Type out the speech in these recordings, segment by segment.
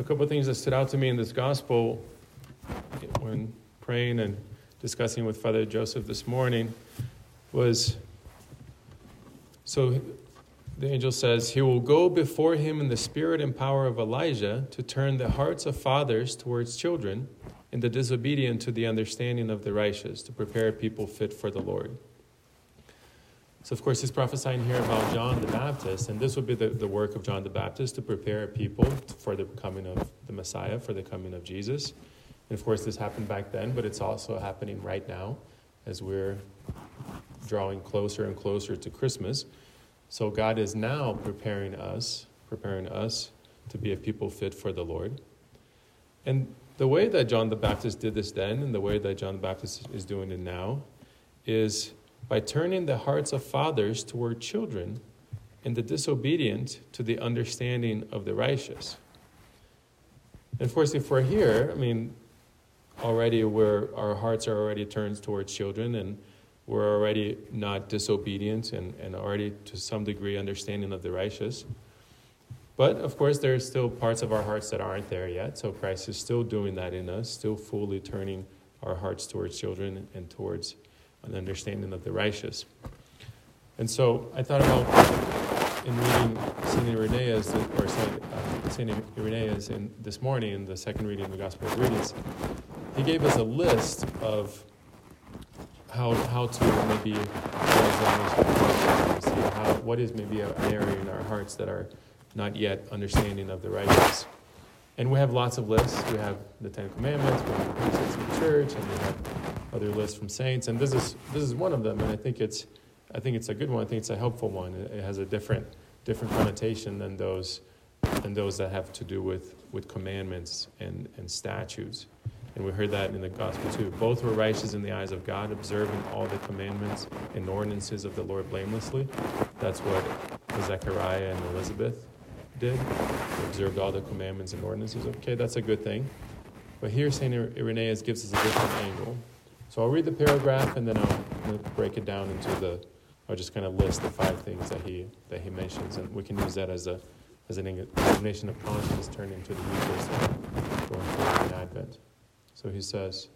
A couple of things that stood out to me in this gospel when praying and discussing with Father Joseph this morning was so the angel says, He will go before him in the spirit and power of Elijah to turn the hearts of fathers towards children and the disobedient to the understanding of the righteous, to prepare people fit for the Lord. So, of course, he's prophesying here about John the Baptist, and this would be the, the work of John the Baptist to prepare people for the coming of the Messiah, for the coming of Jesus. And of course, this happened back then, but it's also happening right now as we're drawing closer and closer to Christmas. So, God is now preparing us, preparing us to be a people fit for the Lord. And the way that John the Baptist did this then, and the way that John the Baptist is doing it now, is by turning the hearts of fathers toward children and the disobedient to the understanding of the righteous. And of course, if we're here, I mean, already where our hearts are already turned towards children and we're already not disobedient and, and already to some degree understanding of the righteous. But of course, there are still parts of our hearts that aren't there yet. So Christ is still doing that in us, still fully turning our hearts towards children and towards an understanding of the righteous. And so I thought about in reading St. Irenaeus, or St. Uh, St. Irenaeus in, this morning in the second reading of the Gospel of Readings, he gave us a list of how, how to maybe how, what is maybe an area in our hearts that are not yet understanding of the righteous. And we have lots of lists. We have the Ten Commandments, we have the precepts of the church, and we have other lists from saints. And this is this is one of them. And I think it's I think it's a good one. I think it's a helpful one. It has a different different connotation than those than those that have to do with with commandments and and statutes. And we heard that in the gospel too. Both were righteous in the eyes of God, observing all the commandments and ordinances of the Lord blamelessly. That's what Zechariah and Elizabeth did. They observed all the commandments and ordinances. Okay, that's a good thing. But here, St. Irenaeus gives us a different angle. So I'll read the paragraph and then I'll break it down into the, I'll just kind of list the five things that he, that he mentions. And we can use that as, a, as an examination of conscience turned into the Eucharist going forward in Advent. So he says,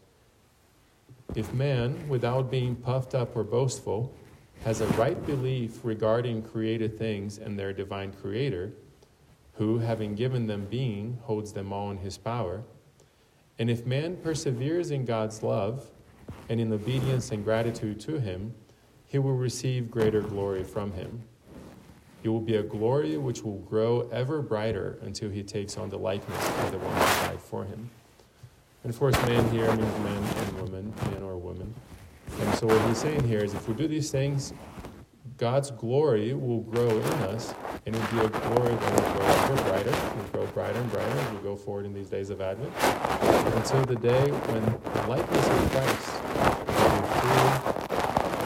If man, without being puffed up or boastful, has a right belief regarding created things and their divine creator, who, having given them being, holds them all in his power. And if man perseveres in God's love and in obedience and gratitude to him, he will receive greater glory from him. It will be a glory which will grow ever brighter until he takes on the likeness of the one who died for him. And of course, man here means man and woman, man or woman. And so what he's saying here is if we do these things, God's glory will grow in us, and it'll be a glory that will grow ever brighter, will grow brighter and brighter as we forward in these days of Advent, until the day when the likeness of Christ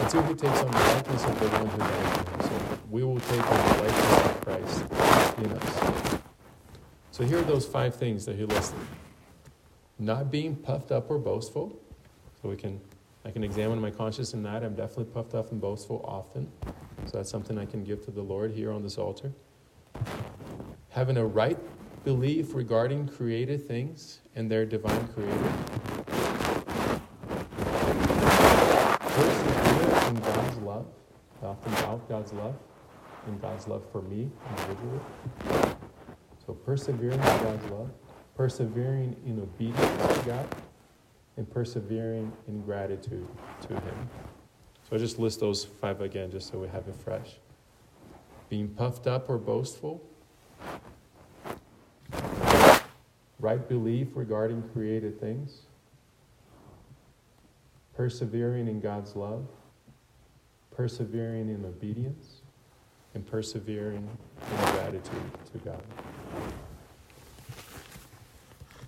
until he takes on the likeness of the one who died him. So we will take on the likeness of Christ in us. So here are those five things that he listed. Not being puffed up or boastful, so we can I can examine my conscience in that. I'm definitely puffed up and boastful often. So that's something I can give to the Lord here on this altar. Having a right belief regarding created things and their divine creator. In God's love. Often doubt God's love and God's love for me individually. So persevering in God's love, persevering in obedience to God and persevering in gratitude to Him. So I just list those five again just so we have it fresh. Being puffed up or boastful, right belief regarding created things, persevering in God's love, persevering in obedience, and persevering in gratitude to God.